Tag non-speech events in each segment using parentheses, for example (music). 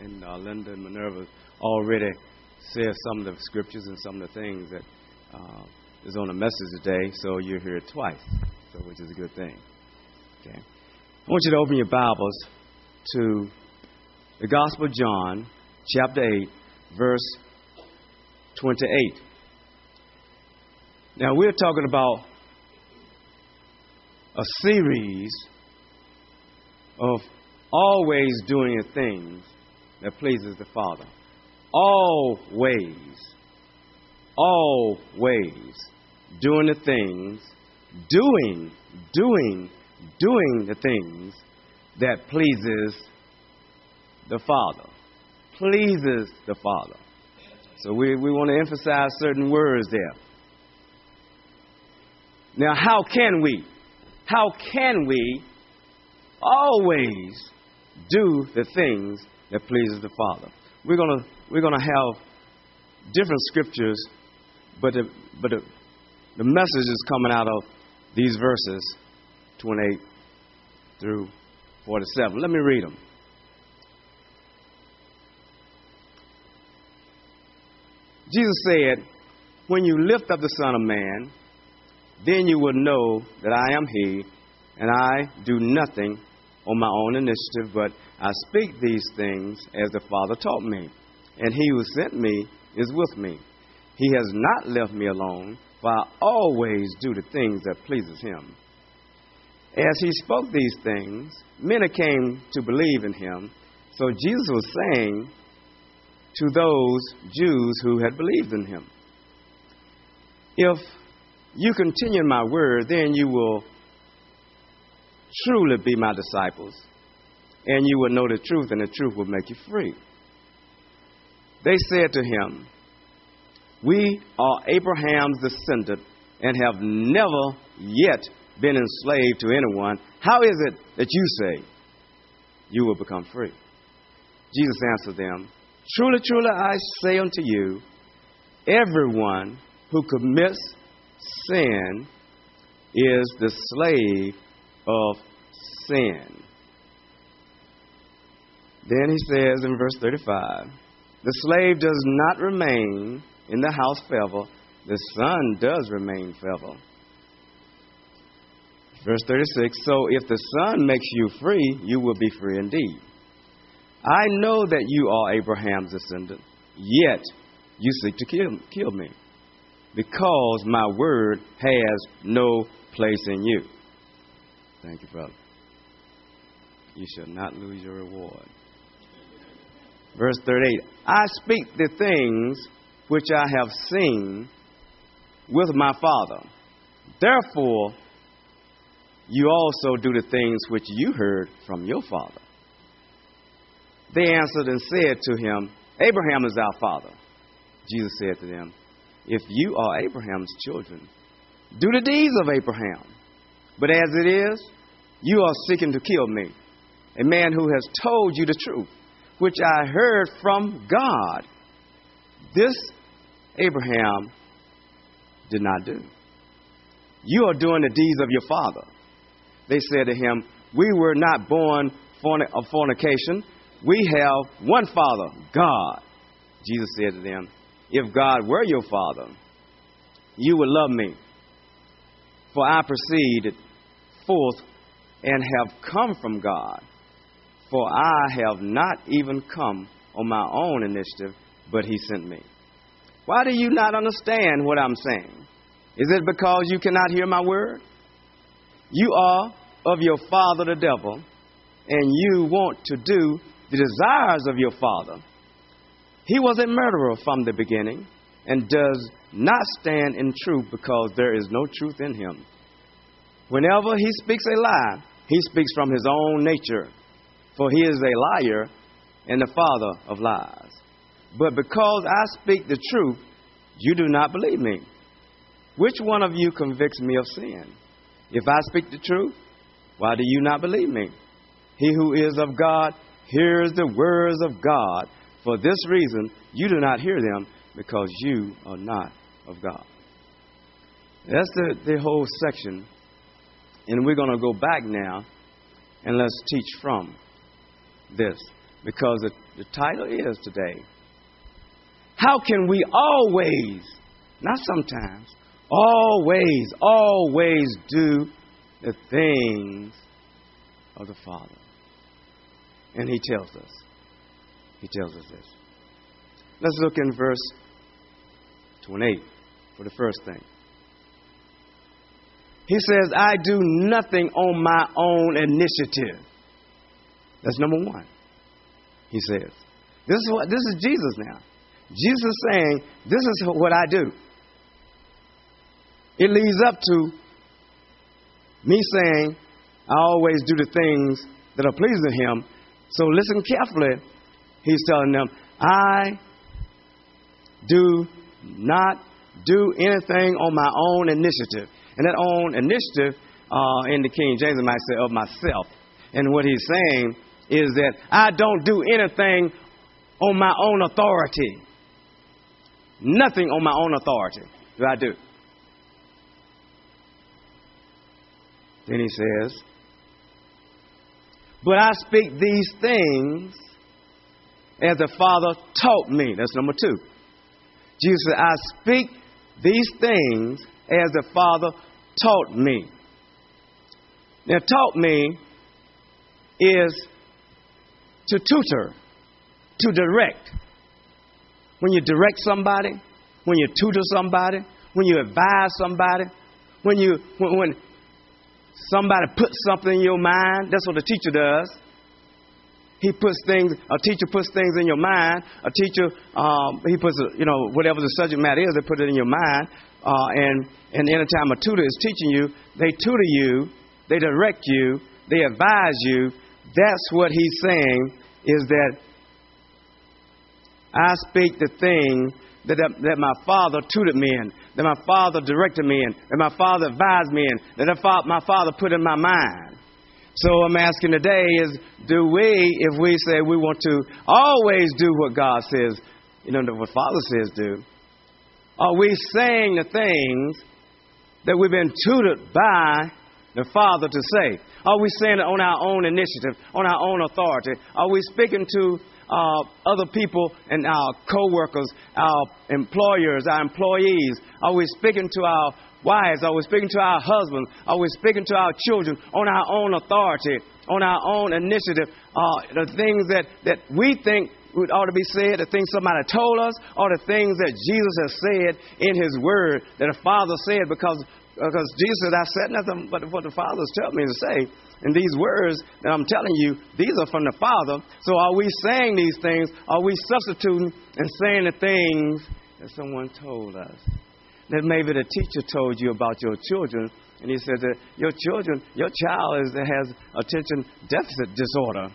and uh, Linda and Minerva already said some of the scriptures and some of the things that uh, is on the message today, so you're here twice, so which is a good thing. Okay, I want you to open your Bibles to the Gospel of John, chapter eight, verse twenty-eight. Now we're talking about a series of always doing things that pleases the Father. Always, always doing the things, doing, doing, doing the things that pleases the Father. Pleases the Father. So we, we want to emphasize certain words there. Now, how can we? How can we always do the things that pleases the Father? We're gonna we're gonna have different scriptures, but the, but the, the message is coming out of these verses, 28 through 47. Let me read them. Jesus said, When you lift up the Son of Man, then you will know that I am He, and I do nothing on my own initiative, but I speak these things as the Father taught me. And He who sent me is with me. He has not left me alone, for I always do the things that pleases Him. As he spoke these things, many came to believe in him. So Jesus was saying to those Jews who had believed in him, If you continue in my word, then you will truly be my disciples, and you will know the truth, and the truth will make you free. They said to him, We are Abraham's descendant and have never yet been enslaved to anyone. How is it that you say you will become free? Jesus answered them, Truly, truly, I say unto you, everyone who commits sin is the slave of sin. Then he says in verse 35 The slave does not remain in the house forever, the son does remain forever. Verse 36 So if the son makes you free, you will be free indeed. I know that you are Abraham's descendant, yet you seek to kill, kill me, because my word has no place in you. Thank you, brother. You shall not lose your reward. Verse 38 I speak the things which I have seen with my Father. Therefore, you also do the things which you heard from your father. They answered and said to him, Abraham is our father. Jesus said to them, If you are Abraham's children, do the deeds of Abraham. But as it is, you are seeking to kill me, a man who has told you the truth, which I heard from God. This Abraham did not do. You are doing the deeds of your father. They said to him, We were not born of fornication. We have one Father, God. Jesus said to them, If God were your Father, you would love me. For I proceeded forth and have come from God. For I have not even come on my own initiative, but He sent me. Why do you not understand what I'm saying? Is it because you cannot hear my word? You are of your father the devil, and you want to do the desires of your father. He was a murderer from the beginning and does not stand in truth because there is no truth in him. Whenever he speaks a lie, he speaks from his own nature, for he is a liar and the father of lies. But because I speak the truth, you do not believe me. Which one of you convicts me of sin? If I speak the truth, why do you not believe me? He who is of God hears the words of God. For this reason, you do not hear them because you are not of God. That's the, the whole section. And we're going to go back now and let's teach from this. Because the, the title is today How can we always, not sometimes, always, always do the things of the Father? And he tells us. He tells us this. Let's look in verse 28 for the first thing. He says, I do nothing on my own initiative. That's number one. He says. This is what this is Jesus now. Jesus is saying, This is what I do. It leads up to me saying, I always do the things that are pleasing him. So listen carefully. He's telling them, I do not do anything on my own initiative. And that own initiative uh, in the King James I might say of myself. And what he's saying is that I don't do anything on my own authority. Nothing on my own authority do I do. Then he says, But I speak these things as the Father taught me. That's number two. Jesus said, I speak these things as the Father taught me. Now, taught me is to tutor, to direct. When you direct somebody, when you tutor somebody, when you advise somebody, when you when, when somebody puts something in your mind, that's what a teacher does. He puts things. A teacher puts things in your mind. A teacher, um, he puts, you know, whatever the subject matter is, they put it in your mind. Uh, and and anytime a tutor is teaching you, they tutor you, they direct you, they advise you. That's what he's saying is that I speak the thing that, that my father tutored me in, that my father directed me in, that my father advised me in, that my father put in my mind. So I'm asking today is do we, if we say we want to always do what God says, you know, what Father says do, are we saying the things that we've been tutored by the Father to say? Are we saying it on our own initiative, on our own authority? Are we speaking to uh, other people and our co workers, our employers, our employees? Are we speaking to our wives? Are we speaking to our husbands? Are we speaking to our children on our own authority, on our own initiative? Uh, the things that, that we think would ought to be said, the things somebody told us, or the things that Jesus has said in His Word that the Father said because uh, because Jesus said, I said nothing but what the Father has told me to say. And these words that I'm telling you, these are from the Father. So are we saying these things? Are we substituting and saying the things that someone told us? That maybe the teacher told you about your children, and he said that your children, your child is, has attention deficit disorder.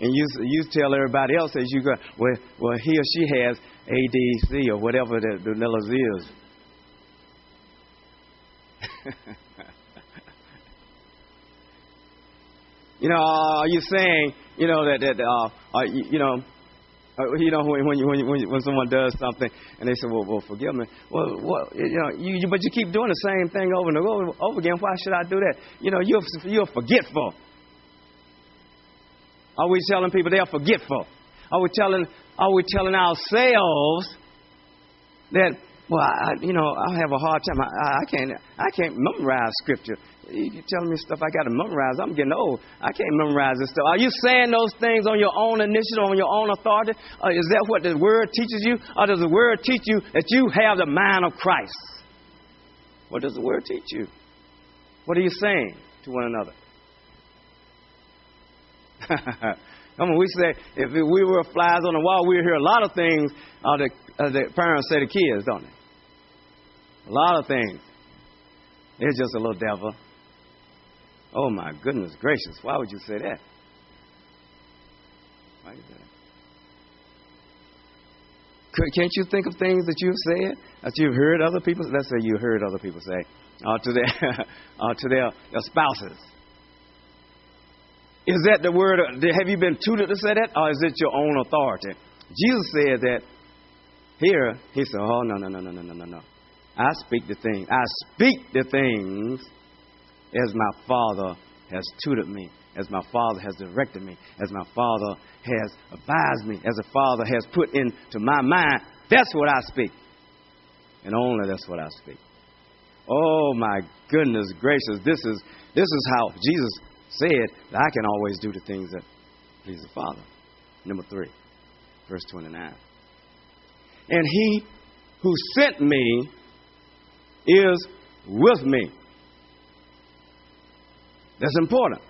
And you, you tell everybody else as you go, well, well, he or she has ADC or whatever the, the letters is. (laughs) you know, are you saying, you know, that, that uh, you, you know, uh, you know, when, when, when, you, when someone does something and they say, well, well forgive me. Well, well you know, you, you, but you keep doing the same thing over and over, over again. Why should I do that? You know, you're, you're forgetful. Are we telling people they're forgetful? Are we telling, are we telling ourselves that well, I, you know, I have a hard time. I, I can't, I can't memorize scripture. You're telling me stuff I got to memorize. I'm getting old. I can't memorize this stuff. Are you saying those things on your own initiative, on your own authority? Or is that what the Word teaches you? Or does the Word teach you that you have the mind of Christ? What does the Word teach you? What are you saying to one another? (laughs) Come on, we say if we were flies on the wall, we'd hear a lot of things uh, that, uh, that parents say to kids, don't they? A lot of things. It's just a little devil. Oh my goodness gracious! Why would you say that? Why you that? Can't you think of things that you've said that you've heard other people? Let's say you heard other people say uh, to their (laughs) uh, to their, their spouses. Is that the word? Uh, have you been tutored to say that, or is it your own authority? Jesus said that here. He said, "Oh no, no, no, no, no, no, no, no. I speak the things. I speak the things as my Father has tutored me. as my Father has directed me, as my Father has advised me, as a Father has put into my mind. That's what I speak. And only that's what I speak. Oh my goodness gracious. This is this is how Jesus said that I can always do the things that please the Father. Number three, verse 29. And he who sent me is with me. That's important.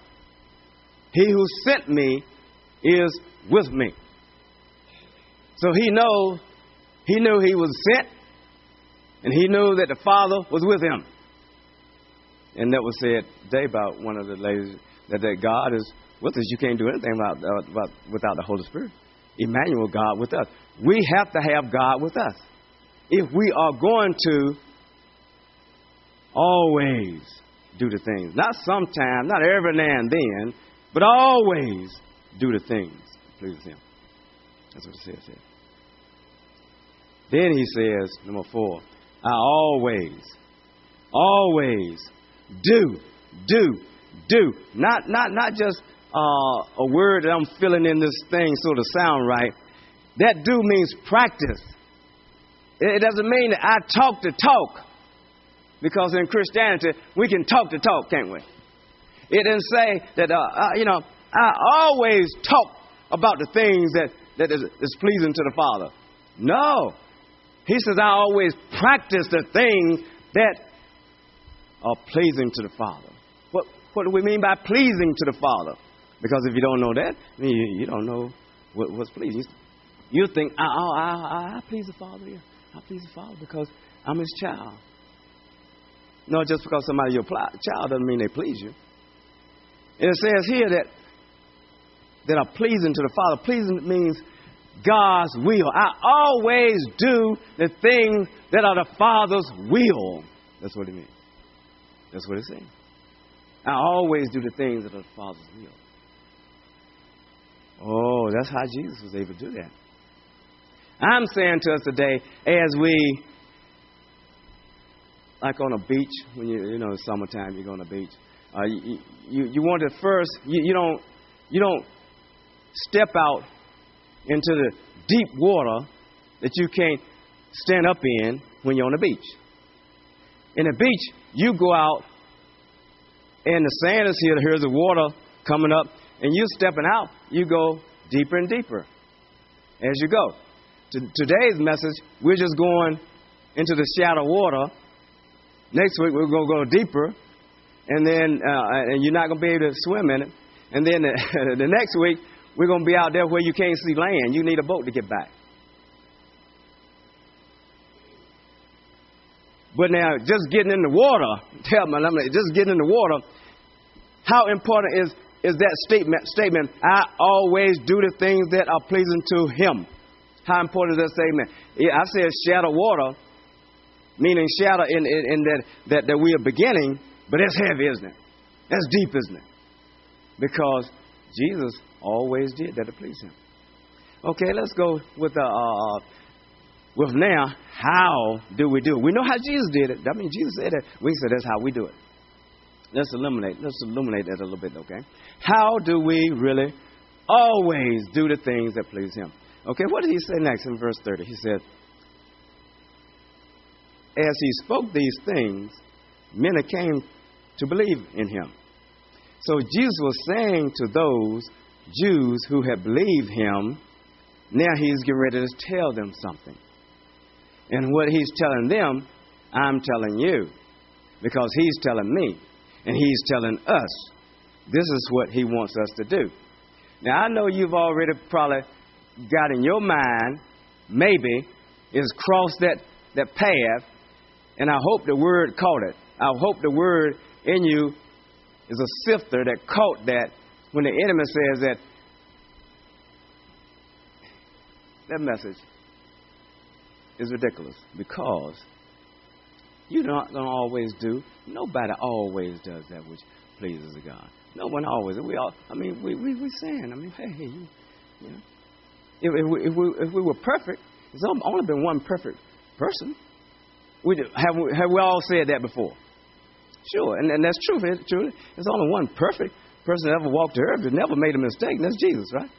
He who sent me is with me. So he knows, he knew he was sent, and he knew that the Father was with him. And that was said today about one of the ladies that, that God is with us. You can't do anything about, about, without the Holy Spirit. Emmanuel, God with us. We have to have God with us. If we are going to always do the things, not sometimes, not every now and then, but always do the things that please Him. That's what it says here. Then he says, number four, I always, always do, do, do. Not, not, not just uh, a word that I'm filling in this thing so to sound right. That do means practice. It doesn't mean that I talk to talk. Because in Christianity, we can talk to talk, can't we? It didn't say that, uh, uh, you know, I always talk about the things that, that is, is pleasing to the Father. No. He says, I always practice the things that are pleasing to the Father. What, do we mean by pleasing to the Father? Because if you don't know that, I you, you don't know what, what's pleasing. You think, I, I, I, I please the Father. Yeah. I please the Father because I'm His child. No, just because somebody's your child doesn't mean they please you. And it says here that that are pleasing to the Father. Pleasing means God's will. I always do the things that are the Father's will. That's what it means. That's what it's saying. I always do the things that are the Father's will. Oh, that's how Jesus was able to do that. I'm saying to us today, as we, like on a beach, when you, you know, summertime, you go on the beach, uh, you, you, you want to first, you, you, don't, you don't step out into the deep water that you can't stand up in when you're on the beach. In the beach, you go out and the sand is here, here's the water coming up, and you're stepping out, you go deeper and deeper as you go. To, today's message, we're just going into the shallow water. Next week, we're going to go deeper, and then uh, and you're not going to be able to swim in it. And then the, (laughs) the next week, we're going to be out there where you can't see land. You need a boat to get back. But now, just getting in the water, (laughs) tell me, just getting in the water, how important is, is that statement? Statement, I always do the things that are pleasing to Him. How important is that statement? I said shadow water, meaning shadow in, in, in that, that, that we are beginning, but that's heavy, isn't it? That's deep, isn't it? Because Jesus always did that to please him. Okay, let's go with the uh, uh, with now. How do we do it? We know how Jesus did it. I mean, Jesus said that. We said that's how we do it. Let's eliminate. Let's illuminate that a little bit. Okay, how do we really always do the things that please Him? Okay, what did He say next in verse thirty? He said, as He spoke these things, many came to believe in Him. So Jesus was saying to those Jews who had believed him, now he's getting ready to tell them something. And what he's telling them, I'm telling you. Because he's telling me. And he's telling us. This is what he wants us to do. Now, I know you've already probably got in your mind, maybe, is crossed that, that path, and I hope the word caught it. I hope the word in you is a sifter that caught that when the enemy says that that message is ridiculous because you're not to always do. Nobody always does that which pleases God. No one always. We all. I mean, we we we saying. I mean, hey, you, you know, if, if, we, if we if we were perfect, there's only been one perfect person. We have we, have we all said that before? Sure, and, and that's true. It's true. There's only one perfect person that ever walked the earth that never made a mistake, and that's Jesus, right?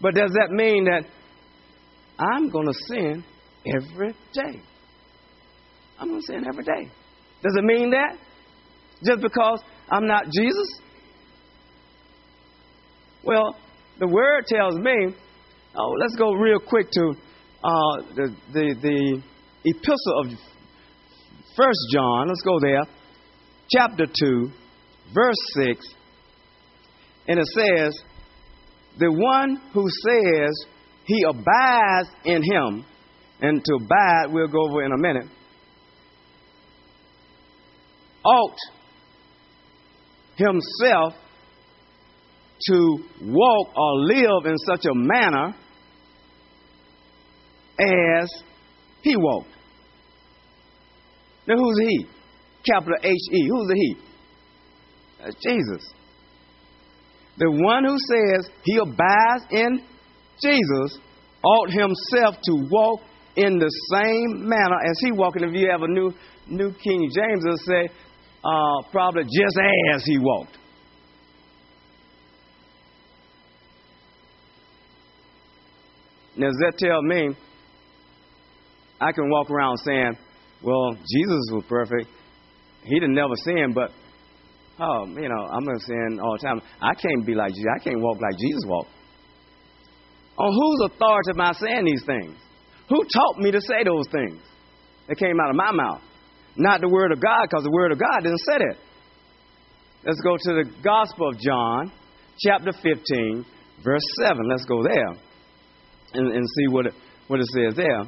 But does that mean that I'm going to sin every day? I'm going to sin every day. Does it mean that? Just because I'm not Jesus? Well, the word tells me, oh, let's go real quick to uh, the, the, the epistle of First John. Let's go there. Chapter 2, verse 6. And it says, The one who says he abides in him, and to abide, we'll go over in a minute, ought himself to walk or live in such a manner as he walked. Now, who's he? Capital H E. Who's the he? That's Jesus. The one who says he abides in Jesus ought himself to walk in the same manner as he walked. If you have a new New King James, it'll say uh, probably just as he walked. Now, does that tell me I can walk around saying, well, Jesus was perfect. He didn't never sin, but, oh, you know, I'm going to sin all the time. I can't be like Jesus. I can't walk like Jesus walked. Oh, On whose authority am I saying these things? Who taught me to say those things that came out of my mouth? Not the Word of God, because the Word of God didn't say that. Let's go to the Gospel of John, chapter 15, verse 7. Let's go there and, and see what it, what it says there.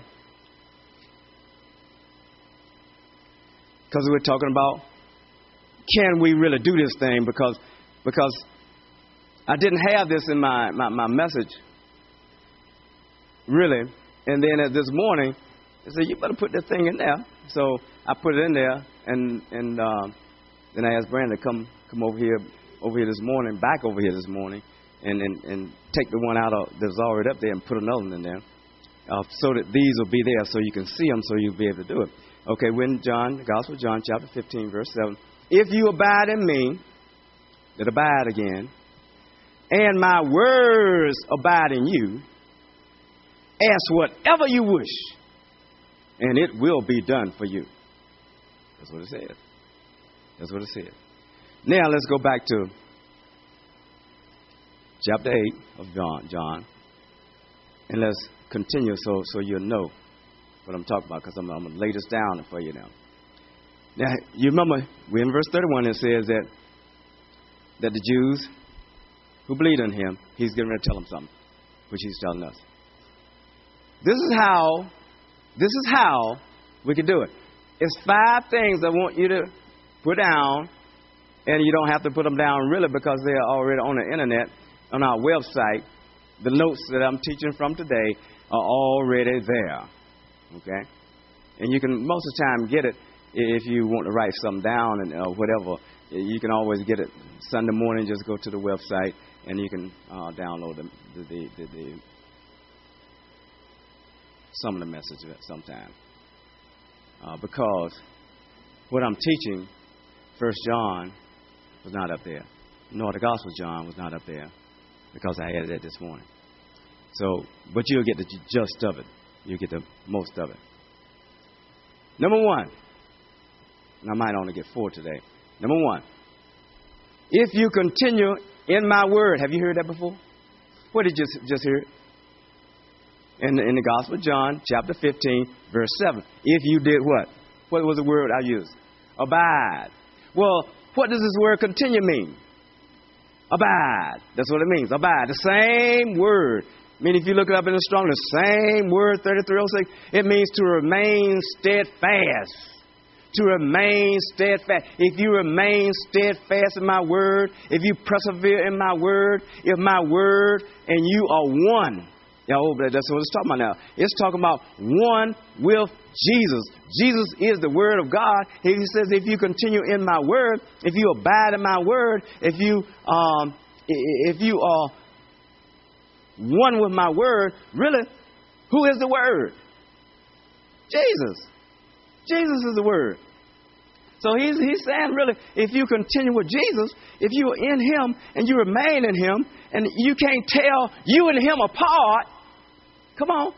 Because we're talking about can we really do this thing? Because because I didn't have this in my, my, my message, really. And then this morning, I said, You better put that thing in there. So I put it in there, and and uh, then I asked Brandon to come come over here over here this morning, back over here this morning, and and, and take the one out of, that's already up there and put another one in there, uh, so that these will be there, so you can see them, so you'll be able to do it. Okay, when John, the Gospel of John, chapter 15, verse 7. If you abide in me, that abide again, and my words abide in you, ask whatever you wish, and it will be done for you. That's what it said. That's what it said. Now let's go back to chapter 8 of John, John. And let's continue so, so you'll know what I'm talking about because I'm, I'm going to lay this down for you now. Now, you remember, we're in verse 31, it says that, that the Jews who believe in him, he's getting ready to tell them something, which he's telling us. This is how, this is how we can do it. It's five things I want you to put down, and you don't have to put them down really because they are already on the internet, on our website. The notes that I'm teaching from today are already there. Okay? And you can most of the time get it if you want to write something down and uh, whatever. You can always get it Sunday morning. Just go to the website and you can uh, download the, the, the, the, some of the message sometime. Uh, because what I'm teaching, First John, was not up there, nor the Gospel John was not up there, because I added it this morning. So, but you'll get the gist of it. You'll get the most of it. Number one, and I might only get four today. Number one, if you continue in my word, have you heard that before? What did you just, just hear? In the, in the Gospel of John, chapter 15, verse 7. If you did what? What was the word I used? Abide. Well, what does this word continue mean? Abide. That's what it means. Abide. The same word. I mean, if you look it up in the strong, the same word, 3306, it means to remain steadfast. To remain steadfast. If you remain steadfast in my word, if you persevere in my word, if my word and you are one, yeah, oh, that's what it's talking about now. It's talking about one with Jesus. Jesus is the Word of God. He says, if you continue in my Word, if you abide in my Word, if you um, if you are one with my Word, really, who is the Word? Jesus. Jesus is the Word. So he's, he's saying, really, if you continue with Jesus, if you are in Him and you remain in Him, and you can't tell you and Him apart, come on,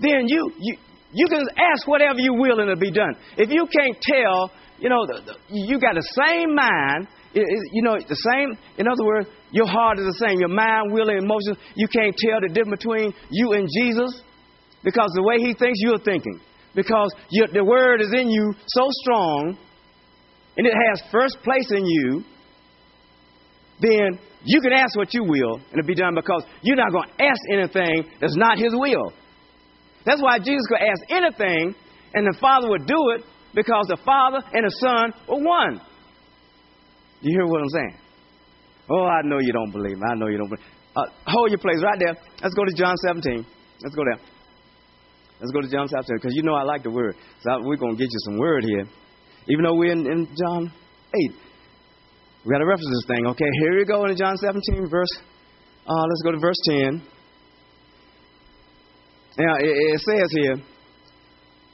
then you, you, you can ask whatever you will and it'll be done. If you can't tell, you know, the, the, you got the same mind, it, it, you know, the same, in other words, your heart is the same, your mind, will, and emotions, you can't tell the difference between you and Jesus because the way He thinks, you're thinking. Because the Word is in you so strong and it has first place in you, then you can ask what you will and it'll be done because you're not going to ask anything that's not His will. That's why Jesus could ask anything and the Father would do it because the Father and the Son were one. You hear what I'm saying? Oh, I know you don't believe me. I know you don't believe. Uh, hold your place right there. Let's go to John 17. Let's go there. Let's go to John 17 because you know I like the word. So we're going to get you some word here. Even though we're in, in John 8. We got to reference this thing. Okay, here we go in John 17, verse. Uh, let's go to verse 10. Now, it, it says here,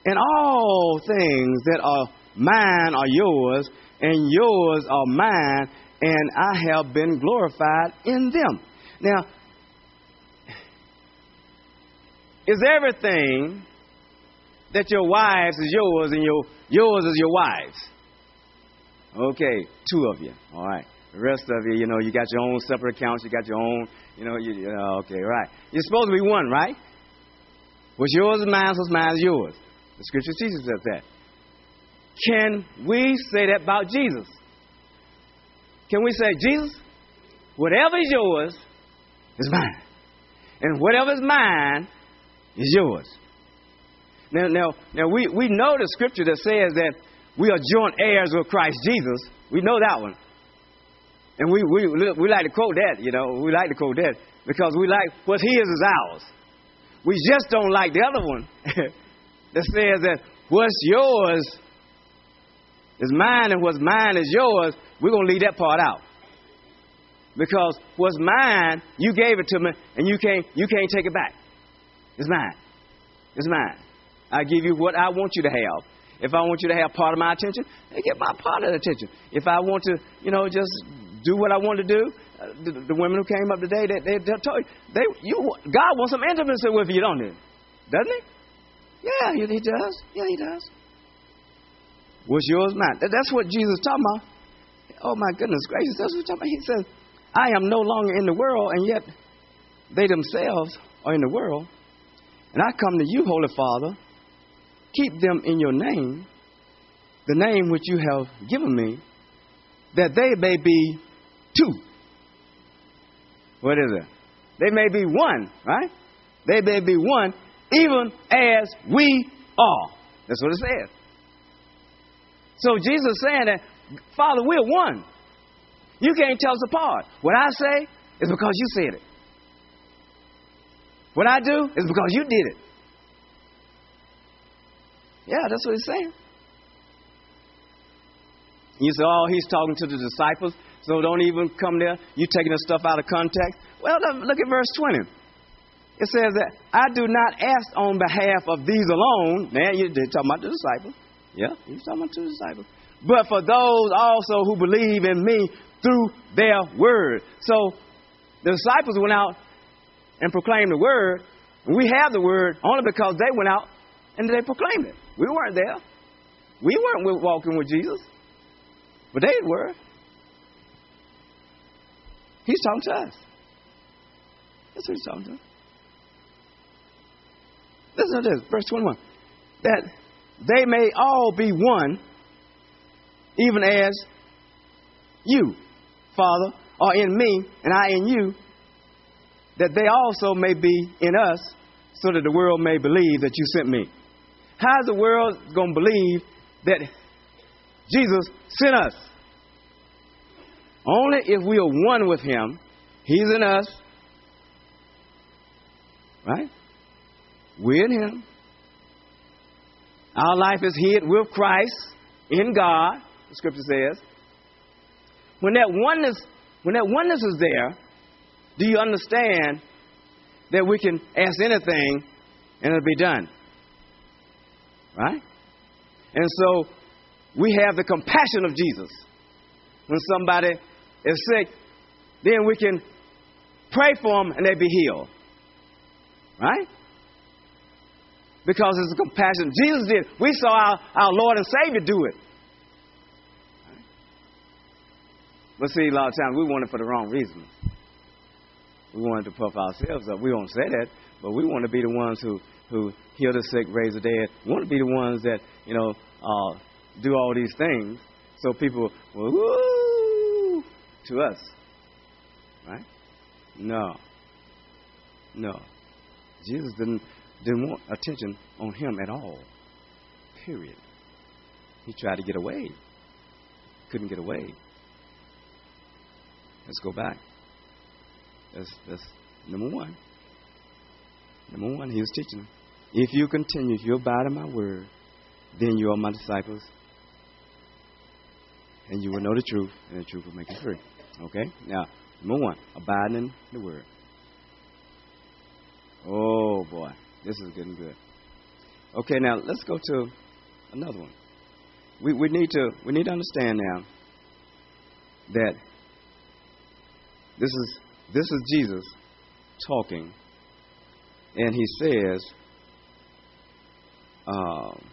and all things that are mine are yours, and yours are mine, and I have been glorified in them. Now, is everything that your wives is yours and your yours is your wives? Okay, two of you. All right. The rest of you, you know, you got your own separate accounts. You got your own, you know, you, know, okay, right. You're supposed to be one, right? What's yours is mine, what's mine is yours. The scripture teaches us that. Can we say that about Jesus? Can we say, Jesus, whatever is yours is mine. And whatever is mine is yours. Now, now, now we, we know the scripture that says that we are joint heirs with Christ Jesus. We know that one. And we, we, we like to quote that, you know, we like to quote that because we like what's his is ours. We just don't like the other one (laughs) that says that what's yours is mine and what's mine is yours. We're going to leave that part out. Because what's mine, you gave it to me, and you can't, you can't take it back. It's mine. It's mine. I give you what I want you to have. If I want you to have part of my attention, they get my part of the attention. If I want to, you know, just do what I want to do, uh, the, the, women who came up today, they, they, they told you, they, you, God wants some intimacy with you, don't he? Doesn't he? Yeah, he, he does. Yeah, he does. What's yours, mine? That's what Jesus talking about. Oh my goodness gracious, that's what talking about. He says, I am no longer in the world, and yet they themselves are in the world. And I come to you, Holy Father, keep them in your name, the name which you have given me, that they may be two. What is it? They may be one, right? They may be one, even as we are. That's what it says. So Jesus is saying that, Father, we're one. You can't tell us apart. What I say is because you said it. What I do is because you did it. Yeah, that's what he's saying. You say, oh, he's talking to the disciples, so don't even come there. You're taking the stuff out of context. Well, look at verse 20. It says that I do not ask on behalf of these alone. Man, you're talking about the disciples. Yeah, he's talking about the disciples. But for those also who believe in me through their word. So the disciples went out and proclaimed the word. We have the word only because they went out and they proclaimed it. We weren't there. We weren't walking with Jesus. But they were. He's talking to us. That's what he's talking to us. Listen to this, verse 21. That they may all be one, even as you, Father, are in me, and I in you, that they also may be in us, so that the world may believe that you sent me. How's the world going to believe that Jesus sent us? Only if we are one with Him. He's in us. Right? We're in Him. Our life is hid with Christ in God, the scripture says. When that oneness, when that oneness is there, do you understand that we can ask anything and it'll be done? Right? And so we have the compassion of Jesus. When somebody is sick, then we can pray for them and they be healed. Right? Because it's a compassion. Jesus did. We saw our, our Lord and Savior do it. But see, a lot of times we want it for the wrong reasons. We want to puff ourselves up. We don't say that, but we want to be the ones who, who heal the sick, raise the dead. Want to be the ones that, you know, uh, do all these things so people will, woo, to us. Right? No. No. Jesus didn't, didn't want attention on him at all. Period. He tried to get away. Couldn't get away. Let's go back. That's, that's number one. Number one, he was teaching them. If you continue, if you abide in my word, then you are my disciples. And you will know the truth, and the truth will make you free. Okay? Now, number one, abiding in the word. Oh boy, this is getting good. Okay, now let's go to another one. We, we need to we need to understand now that this is this is Jesus talking, and he says um,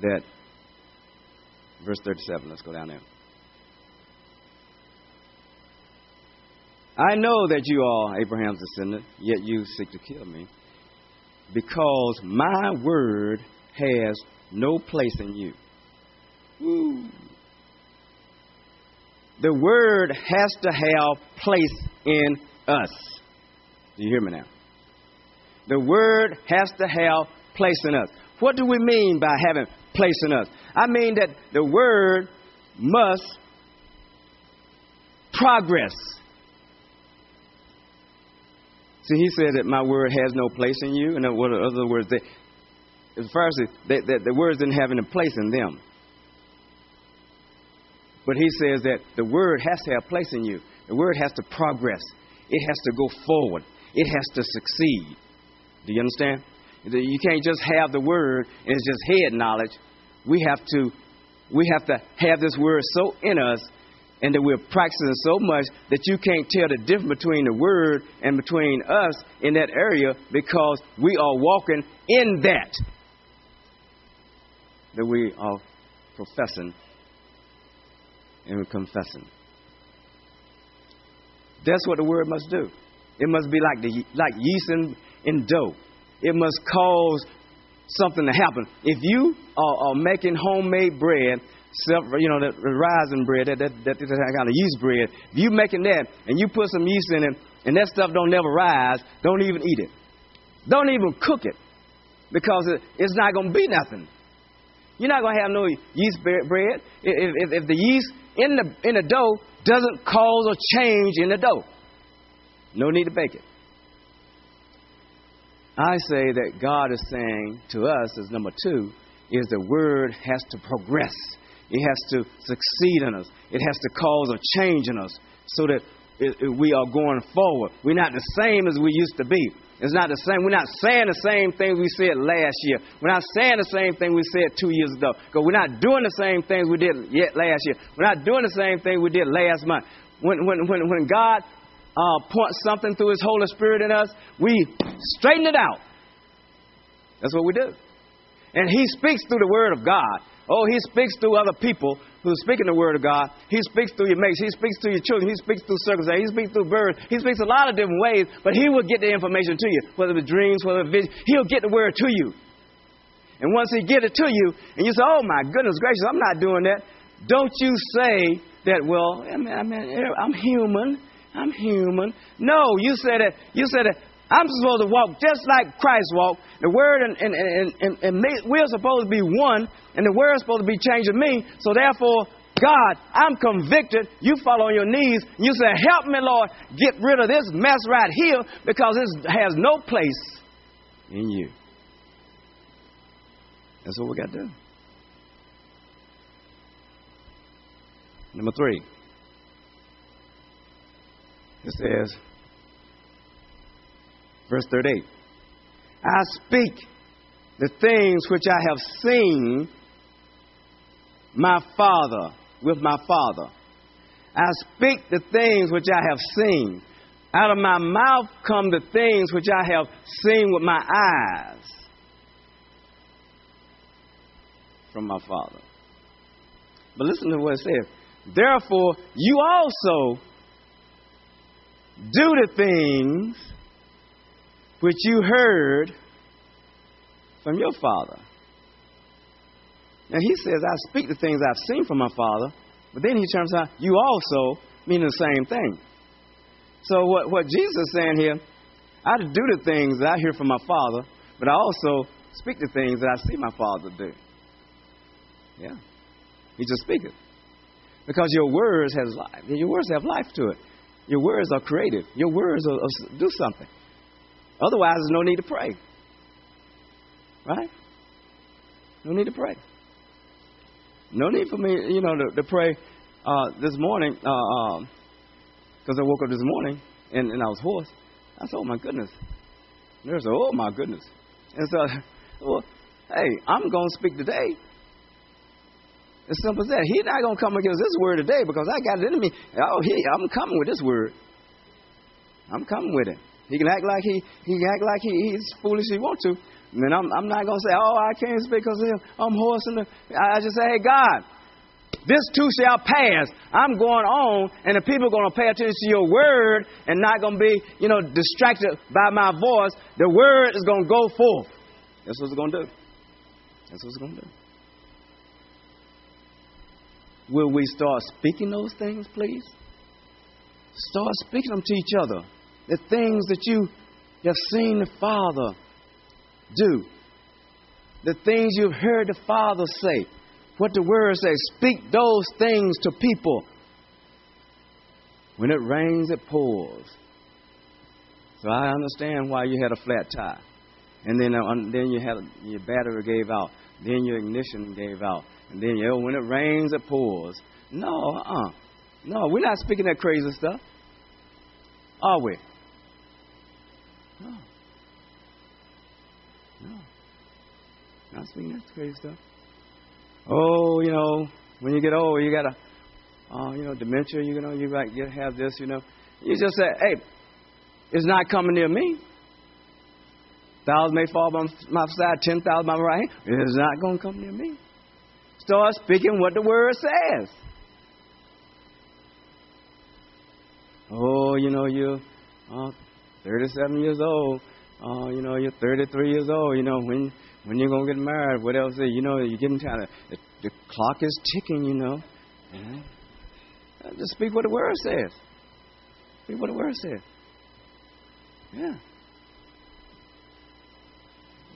that verse thirty-seven. Let's go down there. I know that you are Abraham's descendant, yet you seek to kill me, because my word has no place in you. Woo. The word has to have place in us. Do you hear me now? The word has to have place in us. What do we mean by having place in us? I mean that the word must progress. See, he said that my word has no place in you. and In other words, they, as far as they, the words didn't have any place in them. But he says that the word has to have place in you. The word has to progress. It has to go forward. It has to succeed. Do you understand? You can't just have the word and it's just head knowledge. We have to we have to have this word so in us and that we're practicing so much that you can't tell the difference between the word and between us in that area because we are walking in that that we are professing and confessing. That's what the word must do. It must be like the like yeast in, in dough. It must cause something to happen. If you are, are making homemade bread, you know, the, the rising bread, that, that, that, that kind of yeast bread, if you're making that and you put some yeast in it and that stuff don't never rise, don't even eat it. Don't even cook it because it, it's not going to be nothing. You're not going to have no yeast bread if, if, if the yeast in the, in the dough doesn't cause a change in the dough. No need to bake it. I say that God is saying to us, as number two, is the word has to progress. It has to succeed in us. It has to cause a change in us so that it, it, we are going forward. We're not the same as we used to be. It's not the same. We're not saying the same thing we said last year. We're not saying the same thing we said two years ago. Because we're not doing the same things we did yet last year. We're not doing the same thing we did last month. When, when, when, when God uh, points something through His Holy Spirit in us, we straighten it out. That's what we do. And He speaks through the Word of God. Oh, He speaks through other people who's speaking the word of God. He speaks through your mates. He speaks through your children. He speaks through circumstances. He speaks through birds. He speaks a lot of different ways, but he will get the information to you, whether it's dreams, whether it's vision. He'll get the word to you. And once he get it to you, and you say, "Oh my goodness gracious, I'm not doing that," don't you say that. Well, I mean, I mean I'm human. I'm human. No, you said it. You said it. I'm supposed to walk just like Christ walked. The Word and, and, and, and, and me, we're supposed to be one, and the Word's supposed to be changing me. So therefore, God, I'm convicted. You fall on your knees. And you say, Help me, Lord, get rid of this mess right here because this has no place in you. That's what we got to do. Number three. It says, Verse 38 I speak the things which I have seen my Father with my Father. I speak the things which I have seen. Out of my mouth come the things which I have seen with my eyes from my Father. But listen to what it says. Therefore, you also do the things which you heard from your Father. Now he says, I speak the things I've seen from my Father, but then he turns out, you also mean the same thing. So what, what Jesus is saying here, I do the things that I hear from my Father, but I also speak the things that I see my Father do. Yeah. He just speaks Because your words has life. Your words have life to it. Your words are creative. Your words are, are, do something. Otherwise, there's no need to pray. Right? No need to pray. No need for me, you know, to, to pray uh, this morning because uh, um, I woke up this morning and, and I was hoarse. I said, oh my goodness. And There's oh my goodness. And so, (laughs) well, hey, I'm going to speak today. As simple as that. He's not going to come against this word today because I got it in me. Oh, he, I'm coming with this word. I'm coming with it. He can act like he, he can act like he, he's foolish he wants to. And then I'm, I'm not going to say, oh, I can't speak because of him. I'm hoarse. And I just say, hey, God, this too shall pass. I'm going on, and the people are going to pay attention to your word and not going to be, you know, distracted by my voice. The word is going to go forth. That's what it's going to do. That's what it's going to do. Will we start speaking those things, please? Start speaking them to each other. The things that you have seen the Father do. The things you've heard the Father say. What the Word says. Speak those things to people. When it rains, it pours. So I understand why you had a flat tire. And then, uh, then you had your battery gave out. Then your ignition gave out. And then you know, when it rains, it pours. No, uh-uh. No, we're not speaking that crazy stuff. Are we? No. No. Not speaking that crazy stuff. Oh, you know, when you get old, you got to, uh, you know, dementia, you know, you got you have this, you know. You just say, hey, it's not coming near me. Thousand may fall by my side, ten thousand by my right hand. It's not going to come near me. Start speaking what the word says. Oh, you know, you're uh, 37 years old. Uh, you know, you're 33 years old. You know, when when you're going to get married, what else? You know, you're getting tired. The, the clock is ticking, you know. Uh, just speak what the word says. Speak what the word says. Yeah.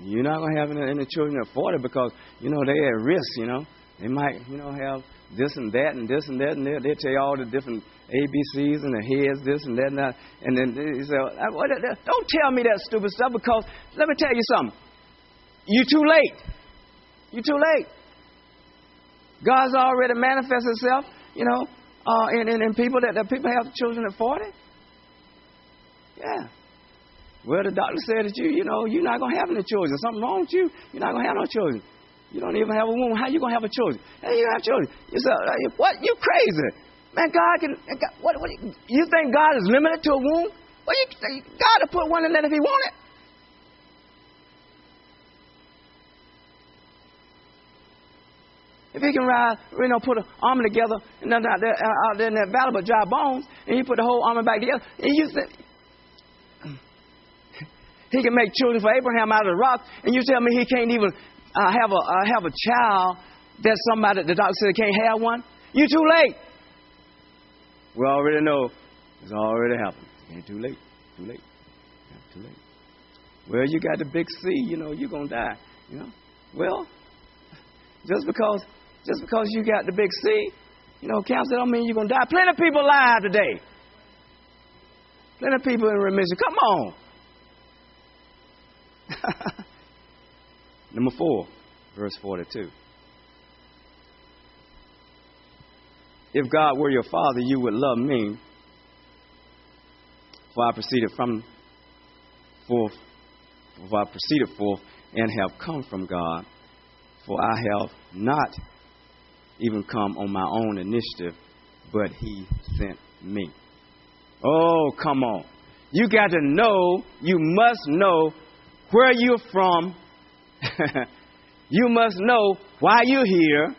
You're not to have any, any children at 40 because, you know, they're at risk, you know. They might, you know, have this and that and this and that, and they'll, they'll tell you all the different ABCs and the heads, this and that and that. And then they say, uh, well, uh, uh, don't tell me that stupid stuff because let me tell you something. You're too late. You're too late. God's already manifested Himself, you know, uh, in, in, in people that, that people have children at 40. Yeah. Well, the doctor said that you, you know, you're not going to have any children. Something wrong with you. You're not going to have no children. You don't even have a womb. How you to have a children? Hey, you have children. You say, what? You crazy. Man, God can, what, what, you think God is limited to a womb? Well, you, God will put one in there if He wanted. If he can ride, you know, put an army together and out there, uh, out there in that valley but dry bones, and he put the whole army back together, and you say, (clears throat) he can make children for Abraham out of the rock, and you tell me he can't even uh, have a have a child that somebody the doctor said can't have one. you're too late. We already know it's already happened. ain't too late. Too late. Yeah, too late. Well, you got the big C, you know, you're gonna die. You know. Well, just because just because you got the big C, you know, cancer don't mean you're gonna die. Plenty of people alive today. Plenty of people in remission. Come on. (laughs) Number four, verse 42. If God were your father, you would love me, for I proceeded from forth, for I proceeded forth and have come from God, for I have not even come on my own initiative, but He sent me. Oh, come on. You got to know, you must know where you're from. (laughs) you must know why you're here.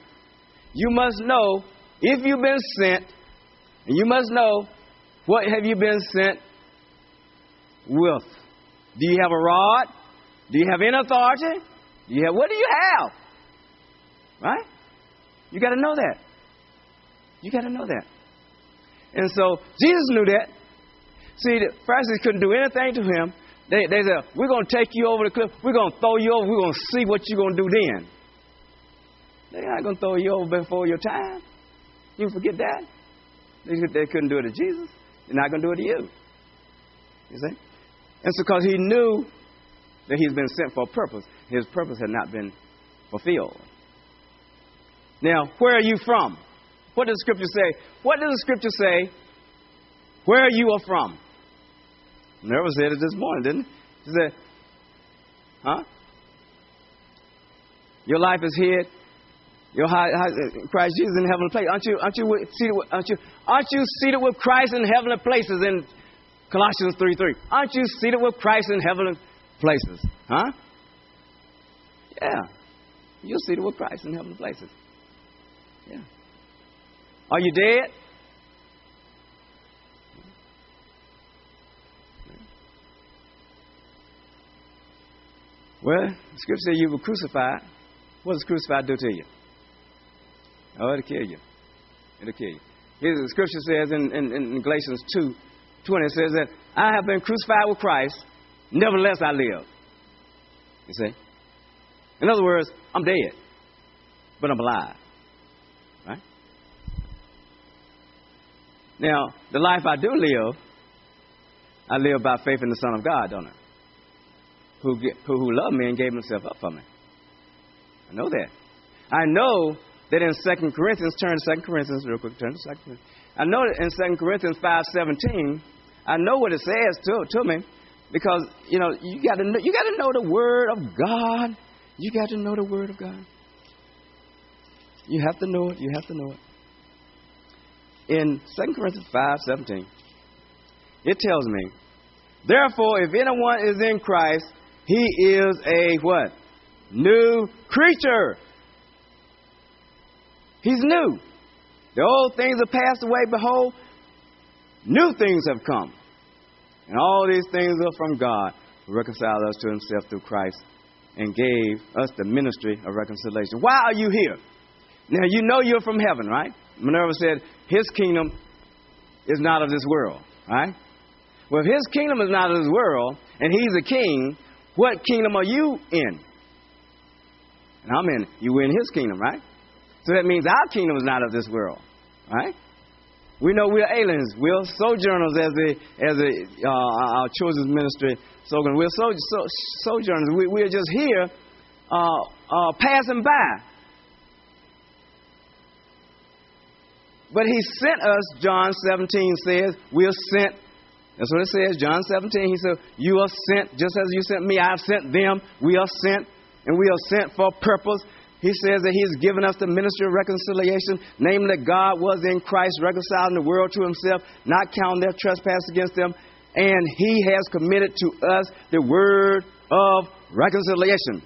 You must know if you've been sent. And you must know what have you been sent with. Do you have a rod? Do you have any authority? Do you have what do you have? Right? You got to know that. You got to know that. And so Jesus knew that. See, the Pharisees couldn't do anything to him. They, they said, We're going to take you over the cliff. We're going to throw you over. We're going to see what you're going to do then. They're not going to throw you over before your time. You forget that. They, they couldn't do it to Jesus. They're not going to do it to you. You see? So, because he knew that he's been sent for a purpose, his purpose had not been fulfilled. Now, where are you from? What does the scripture say? What does the scripture say? Where you are from? Minerva said it this morning, didn't he? She said, huh? Your life is hid. Your high, high, Christ Jesus in heavenly place. Aren't you? Aren't you seated? With, aren't you? Aren't you seated with Christ in heavenly places in Colossians three three? Aren't you seated with Christ in heavenly places? Huh? Yeah, you're seated with Christ in heavenly places. Yeah. Are you dead? Well, scripture says you were crucified. What does crucified do to you? Oh, it'll kill you. It'll kill you. Here the scripture says in, in, in Galatians 2 20, it says that I have been crucified with Christ, nevertheless I live. You see? In other words, I'm dead, but I'm alive. Right? Now, the life I do live, I live by faith in the Son of God, don't I? Who, who, loved me and gave himself up for me. I know that. I know that in 2 Corinthians, turn to 2 Corinthians real quick, turn to 2 Corinthians. I know that in 2 Corinthians 5.17, I know what it says to, to me because, you know, you got to know, you got to know the Word of God. You got to know the Word of God. You have to know it. You have to know it. In 2 Corinthians 5.17, it tells me, Therefore, if anyone is in Christ, he is a what? New creature. He's new. The old things have passed away. Behold, new things have come. And all these things are from God, who reconciled us to himself through Christ and gave us the ministry of reconciliation. Why are you here? Now, you know you're from heaven, right? Minerva said, His kingdom is not of this world, right? Well, if His kingdom is not of this world, and He's a king, what kingdom are you in? And I'm in, you in His kingdom, right? So that means our kingdom is not of this world, right? We know we're aliens. We're sojourners, as the as the uh, our children's ministry slogan. We're so, so, sojourners. We, we're just here, uh, uh, passing by. But He sent us. John 17 says we're sent. That's what it says. John 17. He said, "You are sent, just as you sent me. I've sent them. We are sent, and we are sent for a purpose." He says that he He's given us the ministry of reconciliation, namely that God was in Christ reconciling the world to Himself, not counting their trespass against them, and He has committed to us the word of reconciliation.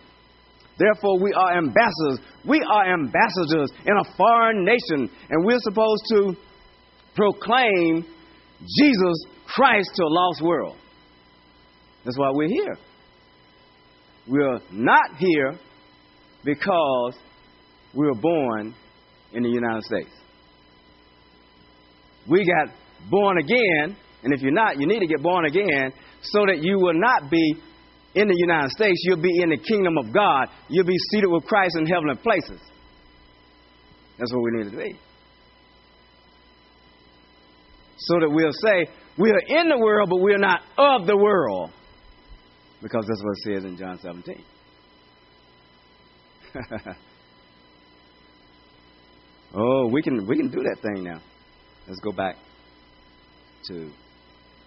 Therefore, we are ambassadors. We are ambassadors in a foreign nation, and we're supposed to proclaim Jesus Christ to a lost world. That's why we're here. We're not here because we were born in the United States. We got born again, and if you're not, you need to get born again so that you will not be in the United States, you'll be in the kingdom of God. You'll be seated with Christ in heavenly places. That's what we need to be. So that we'll say, we are in the world, but we're not of the world. Because that's what it says in John 17. (laughs) oh, we can we can do that thing now. Let's go back to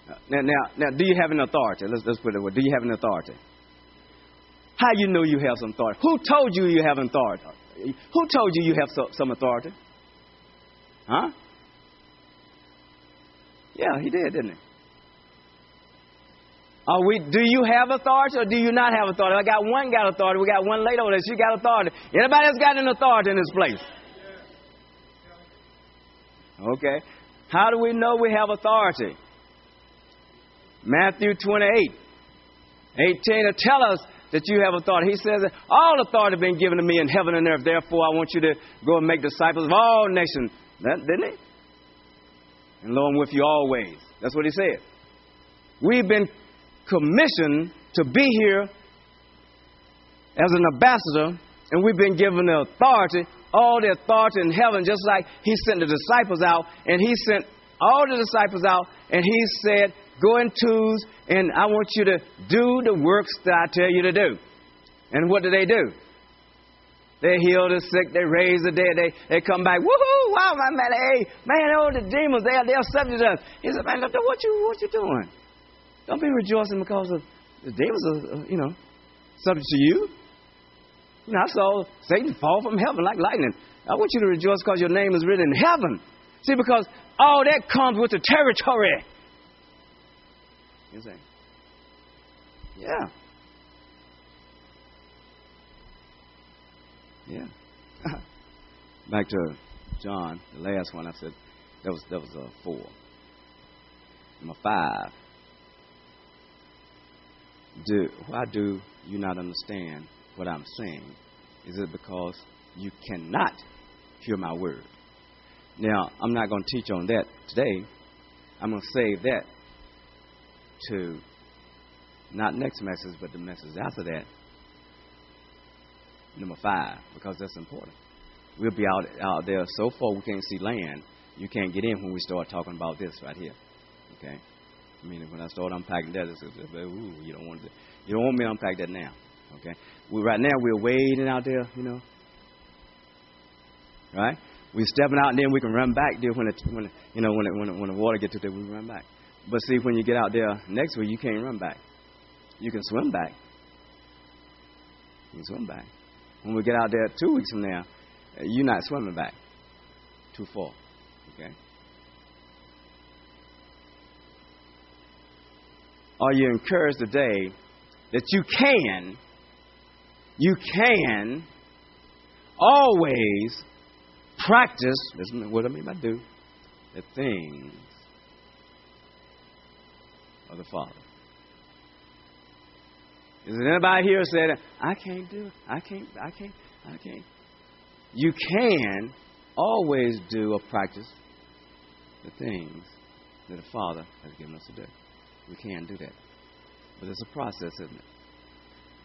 uh, now. Now, now, do you have an authority? Let's let's put it. away. Do you have an authority? How you know you have some authority? Who told you you have authority? Who told you you have so, some authority? Huh? Yeah, he did, didn't he? Are we, do you have authority or do you not have authority? I got one got authority. We got one lady over there. She got authority. Anybody else got an authority in this place? Okay. How do we know we have authority? Matthew 28, 18 to tell us that you have authority. He says all authority has been given to me in heaven and earth. Therefore, I want you to go and make disciples of all nations. That, didn't he? And lo, I'm with you always. That's what he said. We've been commissioned to be here as an ambassador, and we've been given the authority, all the authority in heaven, just like he sent the disciples out, and he sent all the disciples out, and he said, Go in twos, and I want you to do the works that I tell you to do. And what do they do? They heal the sick, they raise the dead, they, they come back, woohoo, wow, my man, hey, man, all the demons, they are, they are subject to us. He said, man, what you, what you doing? Don't be rejoicing because of the demons are, you know, subject to you. You know, I saw Satan fall from heaven like lightning. I want you to rejoice because your name is written in heaven. See, because all that comes with the territory. You see? Yeah. Yeah. (laughs) Back to John, the last one. I said that was that was a uh, four. Number five do, why do you not understand what I'm saying? Is it because you cannot hear my word? Now, I'm not going to teach on that today. I'm going to save that to not next message, but the message after that. Number five, because that's important. We'll be out out there so far we can't see land. You can't get in when we start talking about this right here. Okay. I mean, when I start unpacking that, it's, it's, ooh, you don't want to, you don't want me to unpack that now. Okay, we right now we're waiting out there, you know. Right? We're stepping out, and then we can run back there when it, when you know when it, when, it, when the water gets to there, we run back. But see, when you get out there next week, you can't run back. You can swim back. You can swim back. When we get out there two weeks from now, eh, you're not swimming back. Too far. Okay. are you encouraged today that you can, you can always practice, listen what I mean by do, the things of the Father. Is there anybody here said, I can't do it. I can't, I can't, I can't. You can always do or practice the things that the Father has given us to do. We can't do that. But it's a process, isn't it?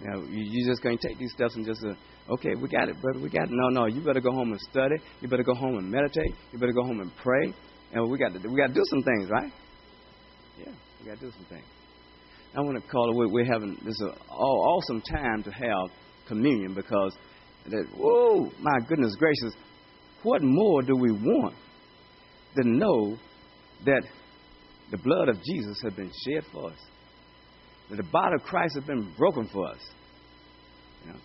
Now, you, just can't take these steps and just, uh, okay, we got it, brother, we got it. No, no, you better go home and study. You better go home and meditate. You better go home and pray. And we got to, we got to do some things, right? Yeah, we got to do some things. I want to call it. We're having this is an awesome time to have communion because that. Whoa, my goodness gracious! What more do we want than know that the blood of Jesus has been shed for us. That the body of Christ has been broken for us. You know?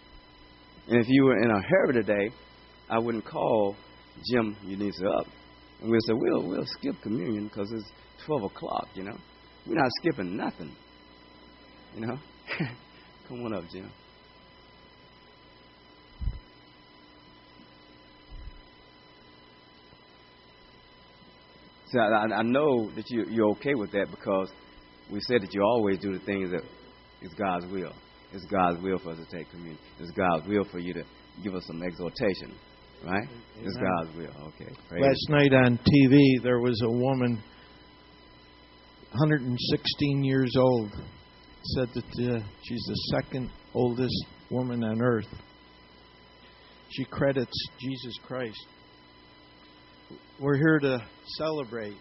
And if you were in a hurry today, I wouldn't call Jim Eunice up. And we'll say, we'll, we'll skip communion because it's 12 o'clock, you know. We're not skipping nothing. You know? (laughs) Come on up, Jim. See, I, I know that you, you're okay with that because we said that you always do the things that is God's will. It's God's will for us to take communion. It's God's will for you to give us some exhortation, right? Amen. It's God's will. Okay. Praise Last night on TV, there was a woman, 116 years old, said that uh, she's the second oldest woman on earth. She credits Jesus Christ we're here to celebrate